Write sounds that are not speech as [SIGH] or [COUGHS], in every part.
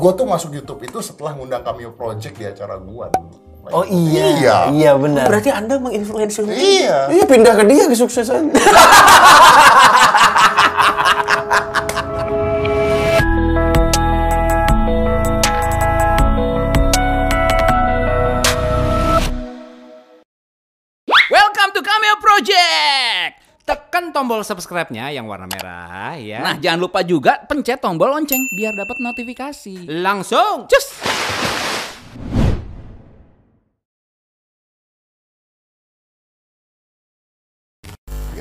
gue tuh masuk YouTube itu setelah ngundang Cameo Project di acara gue dulu. Oh iya. Iya. Iya benar. Berarti Anda menginfluensi Iya. Iya pindah ke dia kesuksesan. Welcome to Cameo Project. Tekan tombol subscribe-nya yang warna merah ya. Nah, jangan lupa juga pencet tombol lonceng biar dapat notifikasi. Langsung, cus.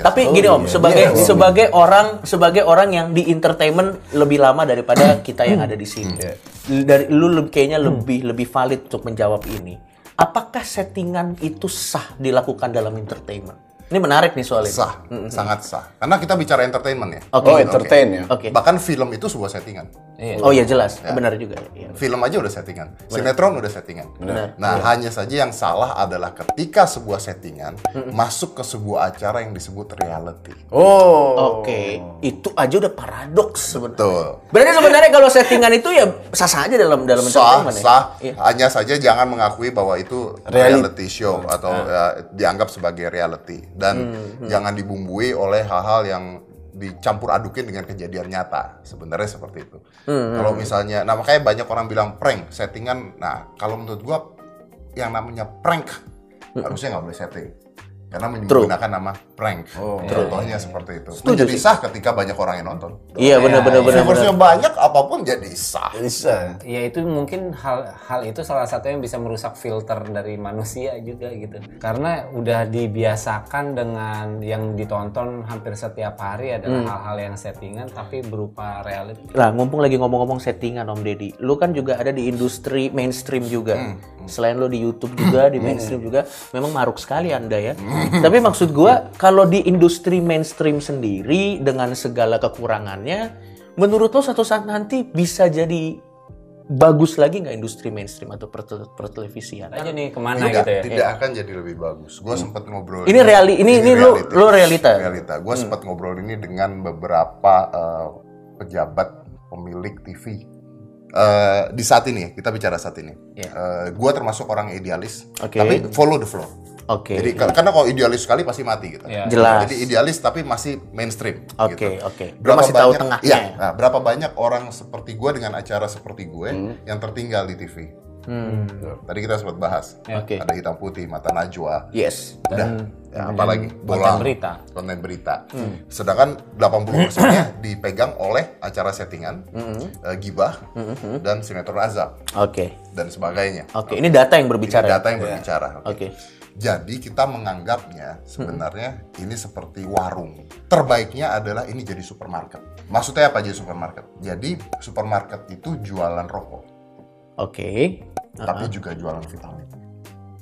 Tapi Oh, gini Om, iya. sebagai Iya, Om. sebagai orang sebagai orang yang di entertainment lebih lama daripada kita yang ada di sini. Dari lu kayaknya lebih lebih valid untuk menjawab ini. Apakah settingan itu sah dilakukan dalam entertainment? Ini menarik nih soal ini. Sah, sangat sah. Karena kita bicara entertainment ya. Oke. Oh entertain ya. Oke. Bahkan film itu sebuah settingan. Oh iya jelas, benar juga. Iya. Film aja udah settingan, sinetron udah settingan. Benar. Nah, hanya saja yang salah adalah ketika sebuah settingan masuk ke sebuah acara yang disebut reality. Oh. Oke, itu aja udah paradoks sebenarnya. Betul. Berarti sebenarnya kalau settingan itu ya sah-sah aja dalam dalam Sah, entertainment ya. sah. Iya. Hanya saja jangan mengakui bahwa itu Reality. reality show atau ya, dianggap sebagai reality dan jangan dibumbui oleh hal-hal yang dicampur adukin dengan kejadian nyata. Sebenarnya seperti itu. Kalau misalnya, nah makanya banyak orang bilang prank, settingan. Nah, kalau menurut gua yang namanya prank harusnya nggak boleh setting. Karena menggunakan nama prank. Contohnya seperti itu. Menjadi sah ketika banyak orang yang nonton. Iya benar benar benar. benar. Viewersnya banyak, apa pun jadi sah. Bisa. Ya itu mungkin hal hal itu salah satu yang bisa merusak filter dari manusia juga gitu. Karena udah dibiasakan dengan yang ditonton hampir setiap hari adalah hal-hal yang settingan tapi berupa reality. Lah, mumpung lagi ngomong-ngomong settingan Om Deddy, lu kan juga ada di industri mainstream juga. Selain lu di YouTube juga, di mainstream juga, memang maruk sekali Anda ya. [LAUGHS] Tapi maksud gua, kalau di industri mainstream sendiri dengan segala kekurangannya, menurut lo suatu saat nanti bisa jadi bagus lagi nggak industri mainstream atau pertel- pertelevisian? Aja nih ke mana tidak, gitu ya. tidak akan jadi lebih bagus. Gue sempat ngobrol. Ini reali- ini- ini lu- lu realita? Realita. Gue sempat ngobrol ini dengan beberapa eh, pejabat pemilik TV. Eh, di saat ini ya, kita bicara saat ini. gue termasuk orang idealis, Oke. tapi follow the flow. Oke. Jadi kar- karena kalau idealis sekali pasti mati gitu. Iya. Jelas. Jadi idealis tapi masih mainstream. Oke, gitu. oke. Lu masih tahu tengahnya Iya. ya? Nah, berapa banyak orang seperti gue dengan acara seperti gue Hmm. yang tertinggal di TV. Tadi kita sempat bahas. Oke. Ada hitam putih, mata najwa. Yes. Udah. Ya, apalagi konten bola berita. konten berita. Sedangkan 80%-nya [COUGHS] dipegang oleh acara settingan, eh, gibah, dan sinetron azab Oke. dan sebagainya. Oke, ini data yang Ini berbicara. ya? data yang berbicara. Oke. Jadi kita menganggapnya sebenarnya ini seperti warung. Terbaiknya adalah ini jadi supermarket. Maksudnya apa jadi supermarket? Jadi supermarket itu jualan rokok, Oke. Tapi juga jualan vitamin.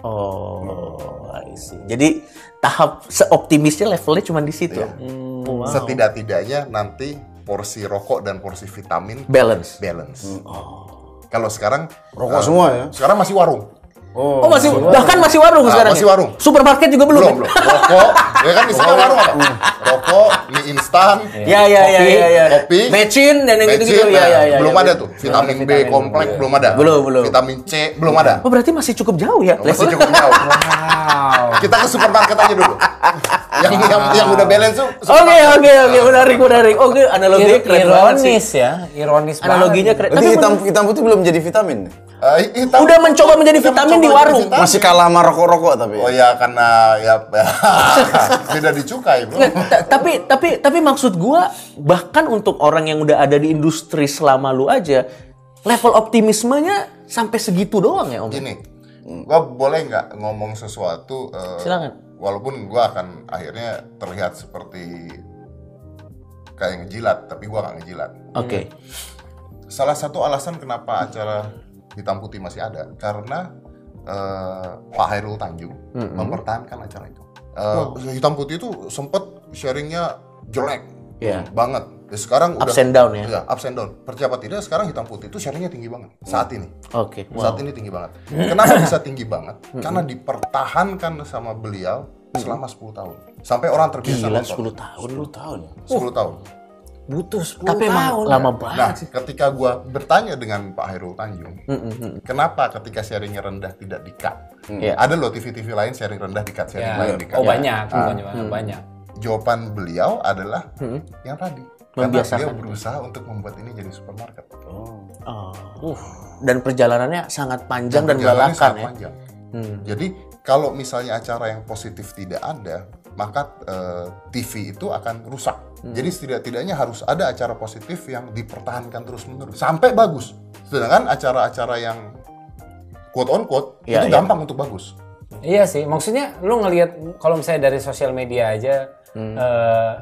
Oh, I see. Jadi tahap seoptimisnya levelnya cuma di situ. Iya. Hmm, wow. Setidak-tidaknya nanti porsi rokok dan porsi vitamin Balance. balance. Kalau sekarang Rokok eh, semua ya? Sekarang masih warung. Oh, masih bahkan masih warung Ah, sekarang. masih ya? warung. Supermarket juga belum. Belum, ya? belum. Rokok, ya kan misalnya warung apa? Rokok, mie instan, Ya ya ya kopi, ya ya. kopi, Mecin dan yang gitu-gitu. Mecin, Ya nah, ya ya. belum ya. ada tuh. Vitamin B vitamin kompleks belum. belum ada. Belum, belum. Vitamin C belum ada. Oh, berarti masih cukup jauh ya Masih cukup jauh. [LAUGHS] Wow. Kita ke supermarket aja dulu. yang yang yang udah balance tuh. Oke oke oke menarik menarik. Oke analoginya Ir- keren banget sih. ironis ya, ironis banget. Analoginya keren. Tapi hitam putih belum jadi vitamin. Eh, hitam- udah mencoba menjadi vitamin di mencoba warung. Masih kalah sama rokok-rokok tapi. Oh ya karena ya [LAUGHS] beda dicukai, Bro. Tapi tapi tapi maksud gua bahkan untuk orang yang udah ada di industri selama lu aja level optimismenya sampai segitu doang ya om Gini, gua boleh nggak ngomong sesuatu? eh, Silakan. Walaupun gua akan akhirnya terlihat seperti kayak ngejilat, tapi gua nggak ngejilat. oke Salah satu alasan kenapa acara hitam putih masih ada karena eh, Pak Hairul Tanjung mempertahankan acara itu. Eh, Hitam putih itu sempet sharingnya jelek Iya. banget. Ya, sekarang Ups udah and down ya? Iya, ups and down. Percaya apa tidak sekarang hitam putih itu sharingnya tinggi banget saat ini. oke Saat ini tinggi banget. Kenapa bisa tinggi banget? Karena dipertahankan sama beliau selama 10 tahun. Sampai orang terbiasa gila nonton. 10 tahun 10 tahun. 10 tahun. Butuh 10 Tapi emang tahun. lama Nah, banget sih. ketika gua bertanya dengan Pak Hairul Tanjung, kenapa ketika sharingnya rendah tidak di-cut? Iya. Ada loh TV-TV lain sharing rendah di-cut, sharing Ya. lain di-cut. Oh banyak, Ah. banyak, banyak. Jawaban beliau adalah yang tadi. Karena beliau berusaha untuk membuat ini jadi supermarket. Oh. Uh. Dan perjalanannya sangat panjang dan melelahkan sangat ya. panjang. Jadi kalau misalnya acara yang positif tidak ada, maka eh, TV itu akan rusak. Hmm. Jadi setidak-tidaknya harus ada acara positif yang dipertahankan terus-menerus sampai bagus. Sedangkan acara-acara yang quote on quote Iya, itu iya. gampang untuk bagus. Iya sih, maksudnya lu ngelihat kalau misalnya dari sosial media aja eh,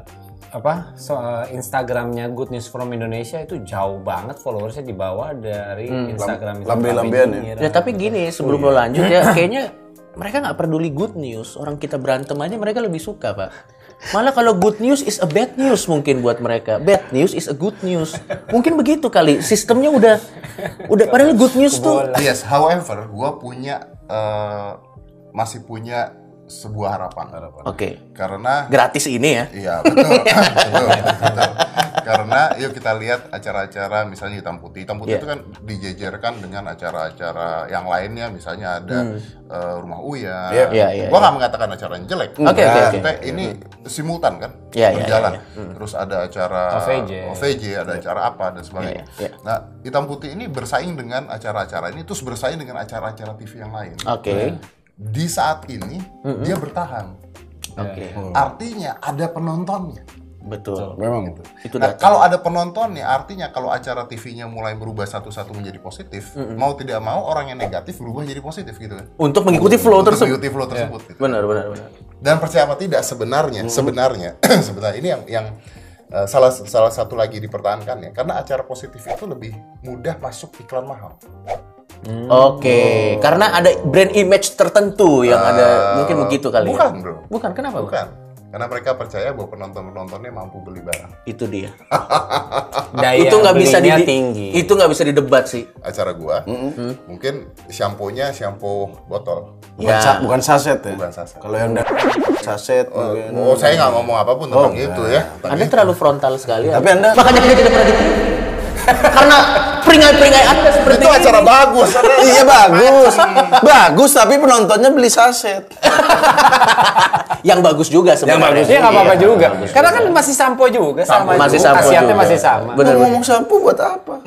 apa so, eh, Instagramnya Good News from Indonesia itu jauh banget followersnya di bawah dari Instagram lambe-lambean ya? Ya tapi gini sebelum lo lanjut ya [LAUGHS] kayaknya mereka nggak peduli good news. Orang kita berantem aja mereka lebih suka pak. Malah kalau good news is a bad news mungkin buat mereka. Bad news is a good news. Mungkin begitu kali. Sistemnya udah udah padahal good news tuh Yes, however, gua punya eh, masih punya sebuah harapan. oke Karena gratis ini ya Iya betul, [LAUGHS] betul, betul. Karena yuk kita lihat acara-acara misalnya hitam putih. Hitam putih Iya. itu kan dijejerkan dengan acara-acara yang lainnya, misalnya ada eh, rumah Uya. Iya, iya, iya. Gua nggak mengatakan acara yang jelek. Oke, oke, Nah, oke. tapi ini simultan kan, Iya, iya, berjalan. iya, Terus ada acara OVJ. OVJ, ada acara apa dan sebagainya. Iya, iya. Nah, hitam putih ini bersaing dengan acara-acara ini, terus bersaing dengan acara-acara TV yang lain. oke Di saat ini dia bertahan. oke Artinya ada penontonnya. betul Memang. itu Nah, kalau ada penontonnya, artinya kalau acara TV-nya mulai berubah satu-satu menjadi positif, mau tidak mau orang yang negatif berubah jadi positif gitu kan. untuk mengikuti flow Untuk tersebut mengikuti flow tersebut. gitu. benar benar benar Dan percaya apa tidak sebenarnya, sebenarnya, [CLEARS THROAT] sebenarnya ini yang yang uh, salah salah satu lagi dipertahankan ya, karena acara positif itu lebih mudah masuk iklan mahal. Oke, karena ada brand image tertentu yang ada mungkin begitu kali bukan, ya. bro. Bukan, kenapa? Bro? Bukan. Karena mereka percaya bahwa penonton-penontonnya mampu beli barang. Itu dia. [LAUGHS] Daya itu nggak bisa di, tinggi. Itu nggak bisa didebat sih. Acara gua, mungkin shampoo-nya shampoo botol, Bukan, Ya. sa- bukan saset ya? bukan saset. Kalau yang dari saset mungkin. Oh, saya nggak ngomong apa pun tentang itu ya. Anda terlalu frontal sekali. ya. Tapi Anda- makanya kita tidak pernah di [LAUGHS] karena peringai-peringai Anda seperti itu acara ini. bagus. [LAUGHS] iya bagus. bagus tapi penontonnya beli saset. [LAUGHS] Yang bagus juga sebenarnya. Iya nggak apa-apa Iya, juga. bagus. Karena kan masih sampo juga sama Masih juga. sampo Khasiatnya juga. masih sama. Bener. ngomong shampoo buat apa? [LAUGHS]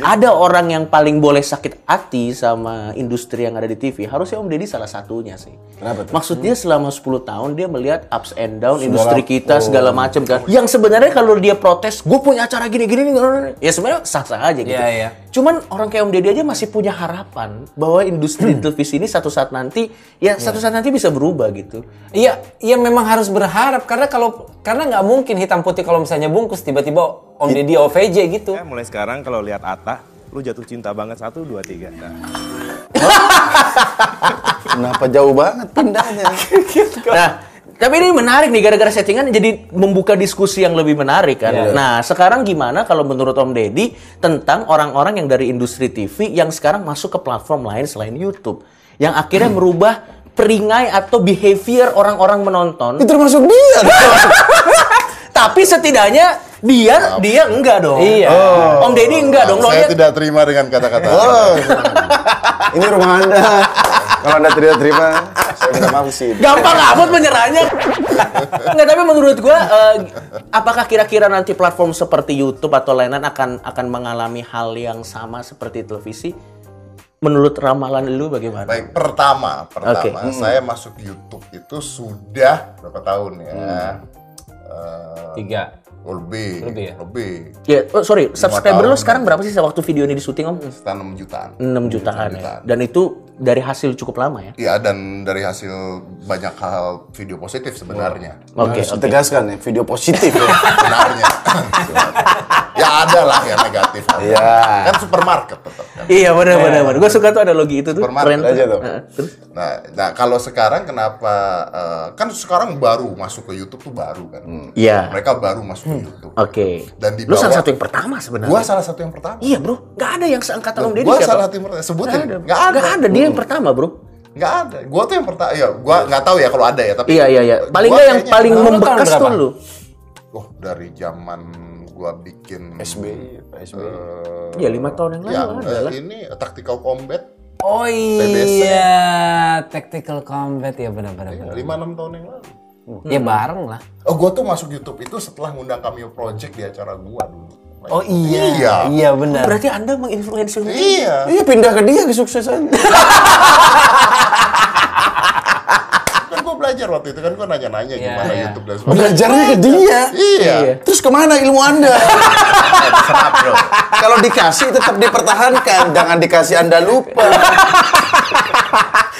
Ada orang yang paling boleh sakit hati sama industri yang ada di TV. Harusnya Om Deddy salah satunya sih. Kenapa tuh? Maksudnya selama 10 tahun dia melihat ups and down industri kita segala macam kan. Yang sebenarnya kalau dia protes, gue punya acara gini gini gini. Ya sebenarnya sah-sah aja gitu. Iya, iya. Cuman orang kayak Om Deddy aja masih punya harapan bahwa industri televisi ini satu saat nanti ya satu saat nanti bisa berubah gitu. Iya, iya memang harus berharap karena kalau karena nggak mungkin hitam putih kalau misalnya bungkus tiba-tiba Om Deddy OVJ gitu. Ya, mulai sekarang kalau lihat Ata, lu jatuh cinta banget satu dua tiga. Nah, [LAUGHS] Kenapa jauh banget pindahnya? [LAUGHS] Nah, tapi ini menarik nih gara-gara settingan jadi membuka diskusi yang lebih menarik kan. Nah, sekarang gimana kalau menurut Om Deddy tentang orang-orang yang dari industri TV yang sekarang masuk ke platform lain selain YouTube yang akhirnya merubah peringai atau behavior orang-orang menonton. Itu termasuk dia. [LAUGHS] Tapi setidaknya dia dia enggak dong. Iya. Om Deddy enggak dong. Saya lihat- tidak terima dengan kata-kata. Oh, [LAUGHS] ini rumah anda. Kalau anda tidak terima, saya minta maaf sih. Gampang amat menyerahnya. Nggak, tapi menurut gua eh, apakah kira-kira nanti platform seperti YouTube atau lain-lain akan akan mengalami hal yang sama seperti televisi? Menurut ramalan lu bagaimana? Baik, pertama, pertama Oke. saya masuk YouTube itu sudah berapa tahun ya? Eh, Tiga. lebih, Lebih ya? lebih. Ya, oh, sorry, subscriber lu tahun. sekarang berapa sih waktu video ini di syuting Om? Sekitar 6 jutaan. 6 jutaan ya. Dan itu dari hasil cukup lama ya. Iya, dan dari hasil banyak hal video positif sebenarnya. Oke, Harus oke. ditegaskan ya, video positif ya. [LAUGHS] Sebenarnya. [LAUGHS] ya ada lah yang negatif. Iya. Kan supermarket tetap kan. Iya benar benar benar. Gue suka tuh ada logi itu tuh. Supermarket Keren aja tuh. Nah, nah kalau sekarang kenapa eh, kan sekarang baru masuk ke YouTube tuh baru kan. Iya. Mereka baru masuk ke YouTube. Oke. Dan di Lu salah satu yang pertama sebenarnya. Gua salah satu yang pertama. Iya bro, nggak ada yang seangkatan Om Deddy Gua siapa? salah satu yang pertama. Sebutin. Nggak ada. Nggak ada. Ada. Dia yang pertama bro. Nggak ada. Gua tuh yang pertama, ya gua nggak tahu ya kalau ada ya, tapi Iya iya iya. Paling nggak yang paling membekas tuh lu. Oh, dari zaman gua bikin SB, SB. eh, Ya lima tahun yang lalu yang, ada eh, ini Tactical Combat Oh TBC. iya, tactical combat ya benar-benar. benar. 5-6 tahun yang lalu. Ya bareng lah. Oh, gua tuh masuk YouTube itu setelah ngundang Cameo Project di acara gua dulu. Oh iya, Iya. iya benar. Berarti Anda menginfluensi lu. Iya. Iya pindah ke dia kesuksesan. [LAUGHS] Belajar waktu itu kan gua nanya-nanya Iya, gimana iya. YouTube dan sebagainya. Belajarnya ke dia. Iya. Terus ke mana ilmu anda? [LAUGHS] Terserah, bro. Kalau dikasih tetap dipertahankan, jangan dikasih anda lupa. [LAUGHS]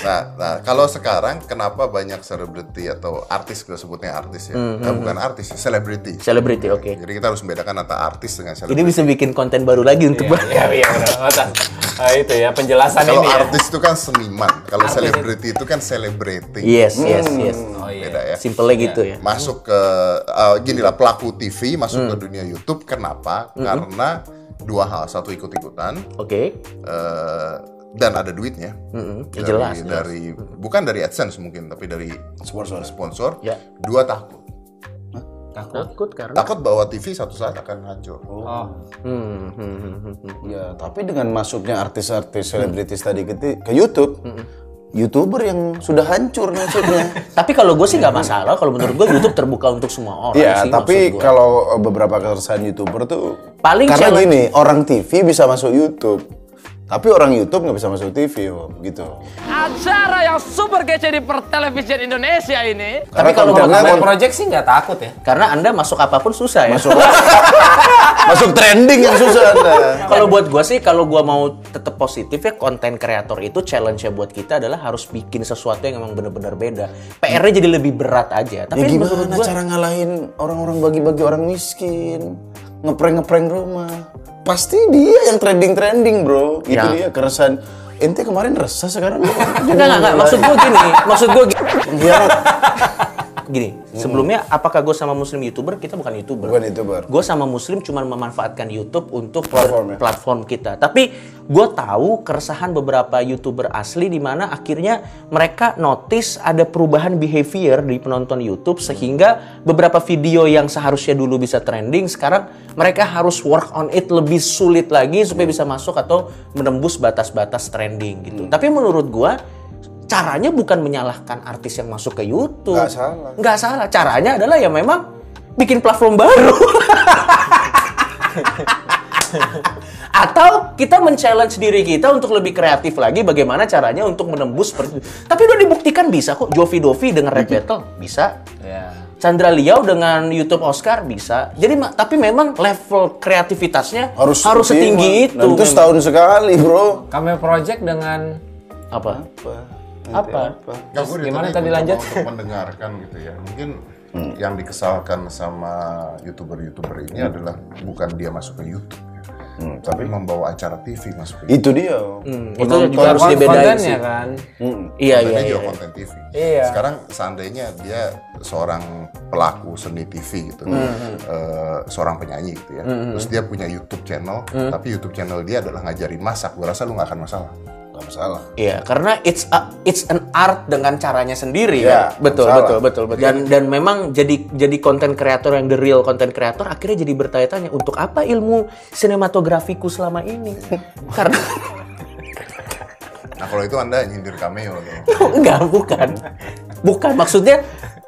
Nah, nah, kalau sekarang kenapa banyak selebriti atau artis gue sebutnya artis ya, Hmm, Nah, bukan artis, ya, selebriti. Selebriti, oke. Jadi kita harus membedakan antara artis dengan Ini selebriti. bisa bikin konten baru lagi untuk Iya iya benar. Ah, itu ya penjelasan Kalau ini ya. artis itu kan seniman, kalau selebriti itu kan selebriti. Yes, yes, yes. Oh iya. Beda ya. Simple gitu ya. Masuk ke uh, gini lah pelaku TV masuk ke dunia YouTube kenapa? Karena dua hal, satu ikut-ikutan Oke. eh, dan ada duitnya. Mm-mm. Ya, Dari, jelas, jelas. dari bukan dari AdSense mungkin, tapi dari sponsor. Sponsor. Ya. Dua takut. Takut karena Takut bahwa TV satu saat akan hancur. Oh. Hmm, hmm, hmm, hmm, hmm. Ya, tapi dengan masuknya artis-artis selebritis tadi ke, ke YouTube, youtuber yang sudah hancur maksudnya. [LAUGHS] Tapi kalau gue sih nggak masalah. Kalau menurut gue YouTube terbuka untuk semua orang Iya, sih. tapi kalau beberapa keresahan youtuber tuh Paling karena challenge- gini, orang TV bisa masuk YouTube, tapi orang YouTube nggak bisa masuk TV, Om, gitu. Acara yang super kece di pertelevisian Indonesia ini. Tapi kalau kontennya Kalau kon- project sih nggak takut ya. karena anda masuk apa pun susah ya. masuk [LAUGHS] masuk trending yang susah anda. Kalau buat gua sih, kalau gua mau tetap positif ya, konten kreator itu challenge-nya buat kita adalah harus bikin sesuatu yang emang bener-bener beda. PR-nya jadi lebih berat aja. Ya Tapi menurut gimana gua, cara ngalahin orang-orang bagi-bagi orang miskin, ngeprank-ngeprank rumah? Pasti dia yang trending-trending, bro. Itu Ya. dia keresahan. Ente kemarin resah sekarang. enggak, enggak, enggak. Maksud gua gini, maksud gua gini. Gini, sebelumnya apakah gue sama muslim youtuber? Kita bukan youtuber. Bukan youtuber. Gue sama muslim cuma memanfaatkan YouTube untuk Platform ya? platform kita. Tapi gue tahu keresahan beberapa youtuber asli di mana akhirnya mereka notice ada perubahan behavior di penonton YouTube sehingga beberapa video yang seharusnya dulu bisa trending sekarang mereka harus work on it lebih sulit lagi supaya bisa masuk atau menembus batas-batas trending gitu. Tapi menurut gue caranya bukan menyalahkan artis yang masuk ke YouTube. Nggak salah. Nggak salah. Caranya adalah ya memang bikin platform baru. [LAUGHS] Atau kita men-challenge diri kita untuk lebih kreatif lagi bagaimana caranya untuk menembus per- Tapi udah dibuktikan bisa kok. Jovi Dovi dengan Rap Battle bisa. Ya. Chandra Liao dengan YouTube Oscar bisa. Jadi tapi memang level kreativitasnya harus harus setinggi itu. Dan itu setahun sekali, bro. Cameo project dengan apa? Apa? Nggak, gua Gimana ditanya tadi mencoba lanjut? Untuk mendengarkan gitu ya. Mungkin yang dikesalkan sama youtuber-youtuber ini adalah bukan dia masuk ke YouTube, ya. tapi membawa acara TV masuk ke YouTube. Itu dia. Hmm, itu juga harus dibedain kontennya sih. kan. Iya, iya, Kontennya iya. juga konten TV. Iya. Sekarang seandainya dia seorang pelaku seni TV gitu, eh, seorang penyanyi gitu ya, terus dia punya YouTube channel, tapi YouTube channel dia adalah ngajarin masak. Gue rasa lu nggak akan masalah. Gak masalah. Iya, karena it's a, it's an art dengan caranya sendiri Iya, kan. Betul, betul, betul, betul. Dan dan memang jadi jadi konten kreator yang the real konten kreator akhirnya jadi bertanya-tanya untuk apa ilmu sinematografiku selama ini? [LAUGHS] karena Nah kalau itu anda nyindir cameo tuh. [LAUGHS] enggak, bukan. Bukan maksudnya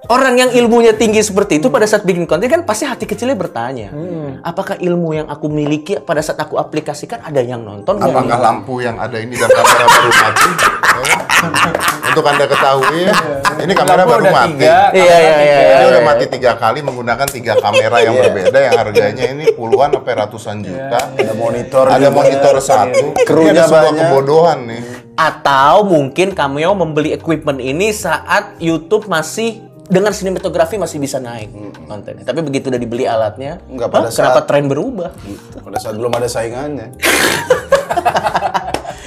orang yang ilmunya tinggi seperti itu pada saat bikin konten kan pasti hati kecilnya bertanya, apakah ilmu yang aku miliki pada saat aku aplikasikan ada yang nonton nggak Apakah nih? lampu yang ada ini dan kamera baru mati? [LAUGHS] Untuk anda ketahui, ini kamera Lampu baru udah mati. tiga, Iya, iya, iya. Ini udah mati tiga kali menggunakan tiga kamera yang berbeda yang harganya ini puluhan sampai ratusan juta. Ada monitor Ada juga. monitor satu. Ini Krunya ada sebuah banyak. kebodohan nih. Atau mungkin Cameo membeli equipment ini saat YouTube masih dengan sinematografi masih bisa naik kontennya. Tapi begitu udah dibeli alatnya, Nggak "Hah, pada kenapa saat- tren berubah? Pada saat belum ada saingannya. [LAUGHS]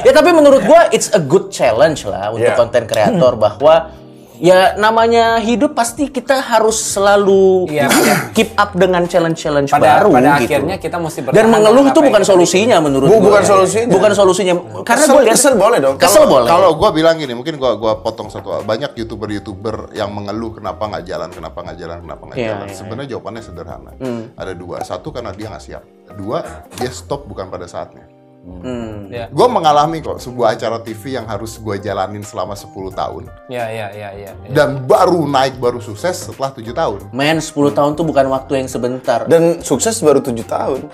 ya tapi menurut gua it's a good challenge lah untuk Yeah. konten kreator bahwa Ya namanya hidup pasti kita harus selalu Iya, keep up dengan challenge-challenge pada baru pada gitu. akhirnya kita mesti Dan mengeluh itu bukan solusinya menurut Bu- gue. bukan solusinya. Bukan solusinya. Karena Kesel- gue lihat kesel boleh dong. Kesel boleh. Kalau gue bilang gini, mungkin gue gua potong satu hal. Banyak youtuber-youtuber yang mengeluh kenapa nggak jalan, kenapa nggak jalan, kenapa nggak Iya, jalan. iya, Sebenarnya jawabannya sederhana. Ada dua. Satu karena dia nggak siap. Dua dia stop bukan pada saatnya. Hmm. Ya. Gue mengalami kok sebuah acara TV yang harus gue jalanin selama 10 tahun Ya, ya, ya, ya. ya. dan baru naik baru sukses setelah tujuh tahun. Men 10 tahun tuh bukan waktu yang sebentar. Dan sukses baru tujuh tahun.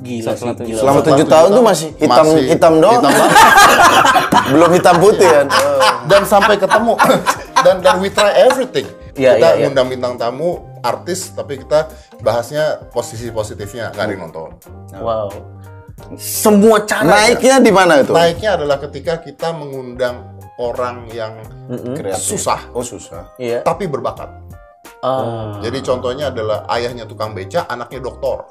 Gila sih, gila. Selama Setelah tujuh tujuh tahun tuh tahun, masih hitam masih hitam doang. hitam. [LAUGHS] Belum hitam putih kan. [LAUGHS] dan sampai ketemu [LAUGHS] dan dan we try everything. Iya, kita iya, iya. ngundang bintang tamu artis tapi kita bahasnya posisi positifnya nggak ada yang nonton. Wow. Semua cara Naiknya di mana itu? Naiknya adalah ketika kita mengundang orang yang Kreatif. susah Oh susah. Iya. tapi berbakat. Ah. Jadi contohnya adalah ayahnya tukang beca, anaknya doktor.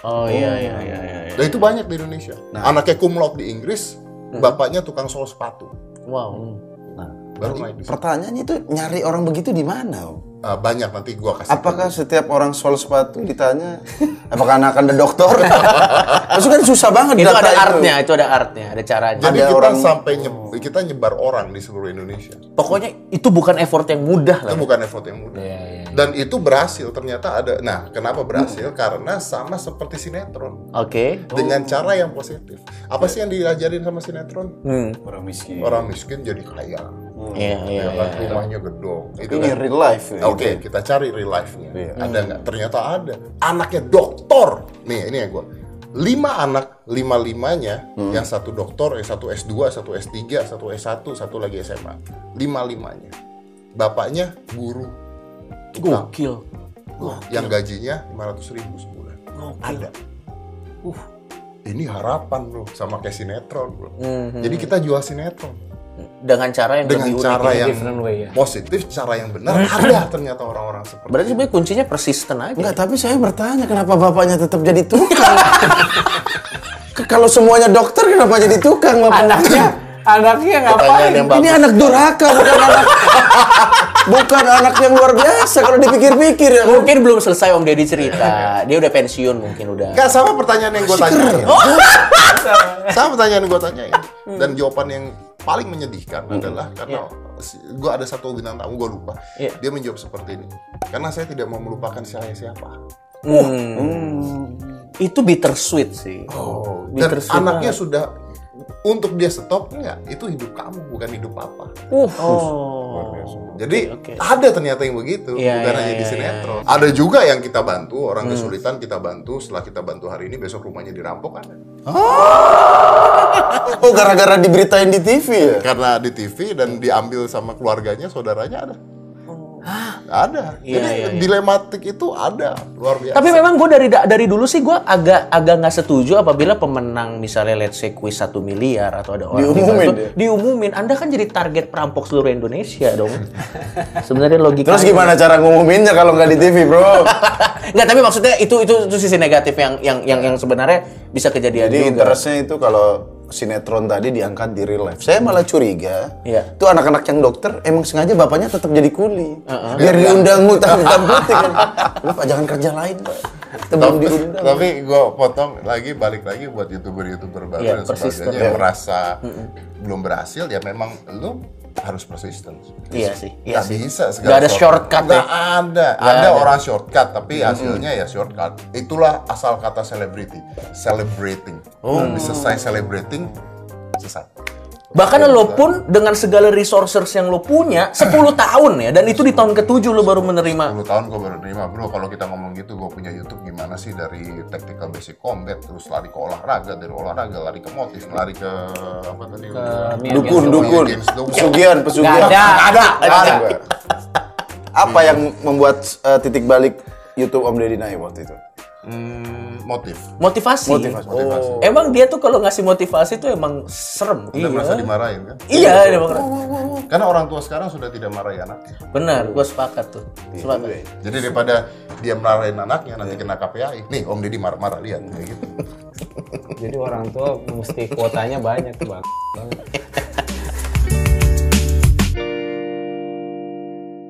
Oh iya iya iya iya. iya. Dan itu banyak di Indonesia. Anaknya cum laude di Inggris, bapaknya tukang sol sepatu. Wow. Baru di situ. Pertanyaannya itu nyari orang begitu di mana? Om? Ah, banyak nanti gua kasih. Apakah setiap orang sol sepatu ditanya apakah anak anda dokter? [LAUGHS] Maksudnya kan susah banget Itu ada artnya, itu ada artnya, ada caranya. Jadi ada kita orang- sampai nyeb- kita nyebar orang di seluruh Indonesia. Pokoknya itu bukan effort yang mudah lah. Itu bukan effort yang mudah. Dan itu berhasil ternyata ada. Nah, kenapa berhasil? Karena sama seperti sinetron. Oke. Dengan cara yang positif. Apa sih yang diajarin sama sinetron? Hmm. orang miskin. Orang miskin jadi kaya. Iya iya. Ya kan? Rumahnya gedong. Itu Ini kan. real life. ya. Oke, kita cari real life-nya. Iya. Ada nggak? Ternyata ada. Anaknya doktor. Nih, ini ya gue. Lima anak, lima limanya, Hmm. yang satu doktor, yang satu S2, satu S3, satu S1, satu lagi SMA. Lima limanya. Bapaknya guru. Tukang. Gokil. Yang gajinya 500 ribu sebulan. Ada. Uh, ini harapan bro, sama kayak sinetron bro. Jadi kita jual sinetron Dengan cara yang dengan lebih unik. cara yang different way, ya. positif, cara yang benar. ada ternyata orang-orang seperti Berarti sebenarnya kuncinya persisten aja. Enggak, tapi saya bertanya kenapa bapaknya tetap jadi tukang? [LAUGHS] Kalau semuanya dokter kenapa jadi tukang bapaknya? Anaknya, anaknya ngapain? yang. Ini anak durhaka bukan anak bukan anak yang luar biasa kalau dipikir-pikir ya. Mungkin belum selesai Om Deddy cerita. Dia udah pensiun mungkin udah. Gak sama pertanyaan yang gue tanyain. sama pertanyaan yang gue tanyain. Dan jawaban yang paling menyedihkan adalah karena gue ada satu bintang tamu gue lupa. Iya. Dia menjawab seperti ini. Karena saya tidak mau melupakan saya siapa. Hmm. Itu bittersweet sih. Oh, dan Bittersweet anaknya banget. sudah untuk dia stop enggak. Itu hidup kamu bukan hidup apa Uh. Oh. jadi Oke, oke. ada ternyata yang begitu. Iya, bukan iya, hanya di iya, sinetron. Ada juga yang kita bantu orang kesulitan kita bantu. Setelah kita bantu hari ini besok rumahnya dirampok ada Oh, gara-gara diberitain di TV ya? karena di TV dan diambil sama keluarganya saudaranya ada ada Iya, jadi iya, iya. dilematik itu ada luar biasa Tapi memang gue dari dari dulu sih gue agak agak nggak setuju apabila pemenang misalnya let's say kuis satu miliar atau ada orang Diumumin itu, diumumin. Anda kan jadi target perampok seluruh Indonesia dong. [LAUGHS] Sebenarnya logika. Terus gimana cara ngumuminnya kalau nggak di TV, Bro? [LAUGHS] Nggak, tapi maksudnya itu itu itu sisi negatif yang yang yang yang sebenarnya bisa kejadian Jadi juga. interestnya itu kalau sinetron tadi diangkat di real life. Saya malah curiga, Iya. itu anak-anak yang dokter emang sengaja bapaknya tetap jadi kuli. Biar diundang ngutang [LAUGHS] hitam putih kan. Lu Pak jangan kerja lain, Pak. Tapi, diundang. tapi gue potong lagi balik lagi buat youtuber-youtuber baru Iya, dan sebagainya yang merasa belum berhasil ya memang lu harus persisten. Iya sih, iya sih. bisa segala Nggak ada shortcut ya? ada. Nggak ada, orang shortcut tapi hasilnya ya shortcut. Itulah asal kata celebrity. Celebrating. Oh. Habis selesai celebrating selesai. Bahkan lo pun dengan segala resources yang lo punya [CLEARS THROAT] 10 tahun ya dan itu di tahun ke-7 lo baru menerima 10 tahun gue baru nerima bro kalau kita ngomong gitu gue punya YouTube gimana sih dari tactical basic combat terus lari ke olahraga dari olahraga lari ke motif lari ke apa tadi ke Dukun, dukun. Wall. Pesugihan, ada. ada. ada. Apa yang membuat eh, titik balik YouTube Om Deddy naik waktu itu? Hmm, motif motivasi. Motivasi. motivasi Emang dia tuh kalau ngasih motivasi tuh emang serem. udah merasa dimarahin kan Iya, emang karena orang tua sekarang sudah tidak marahi anaknya benar. Gue sepakat tuh. Iya Sepakat. jadi daripada dia marahin anaknya nanti kena KPI nih Om Deddy marah-marah lihat kayak gitu [LAUGHS] Jadi orang tua mesti kuotanya banyak tuh bang. [LAUGHS]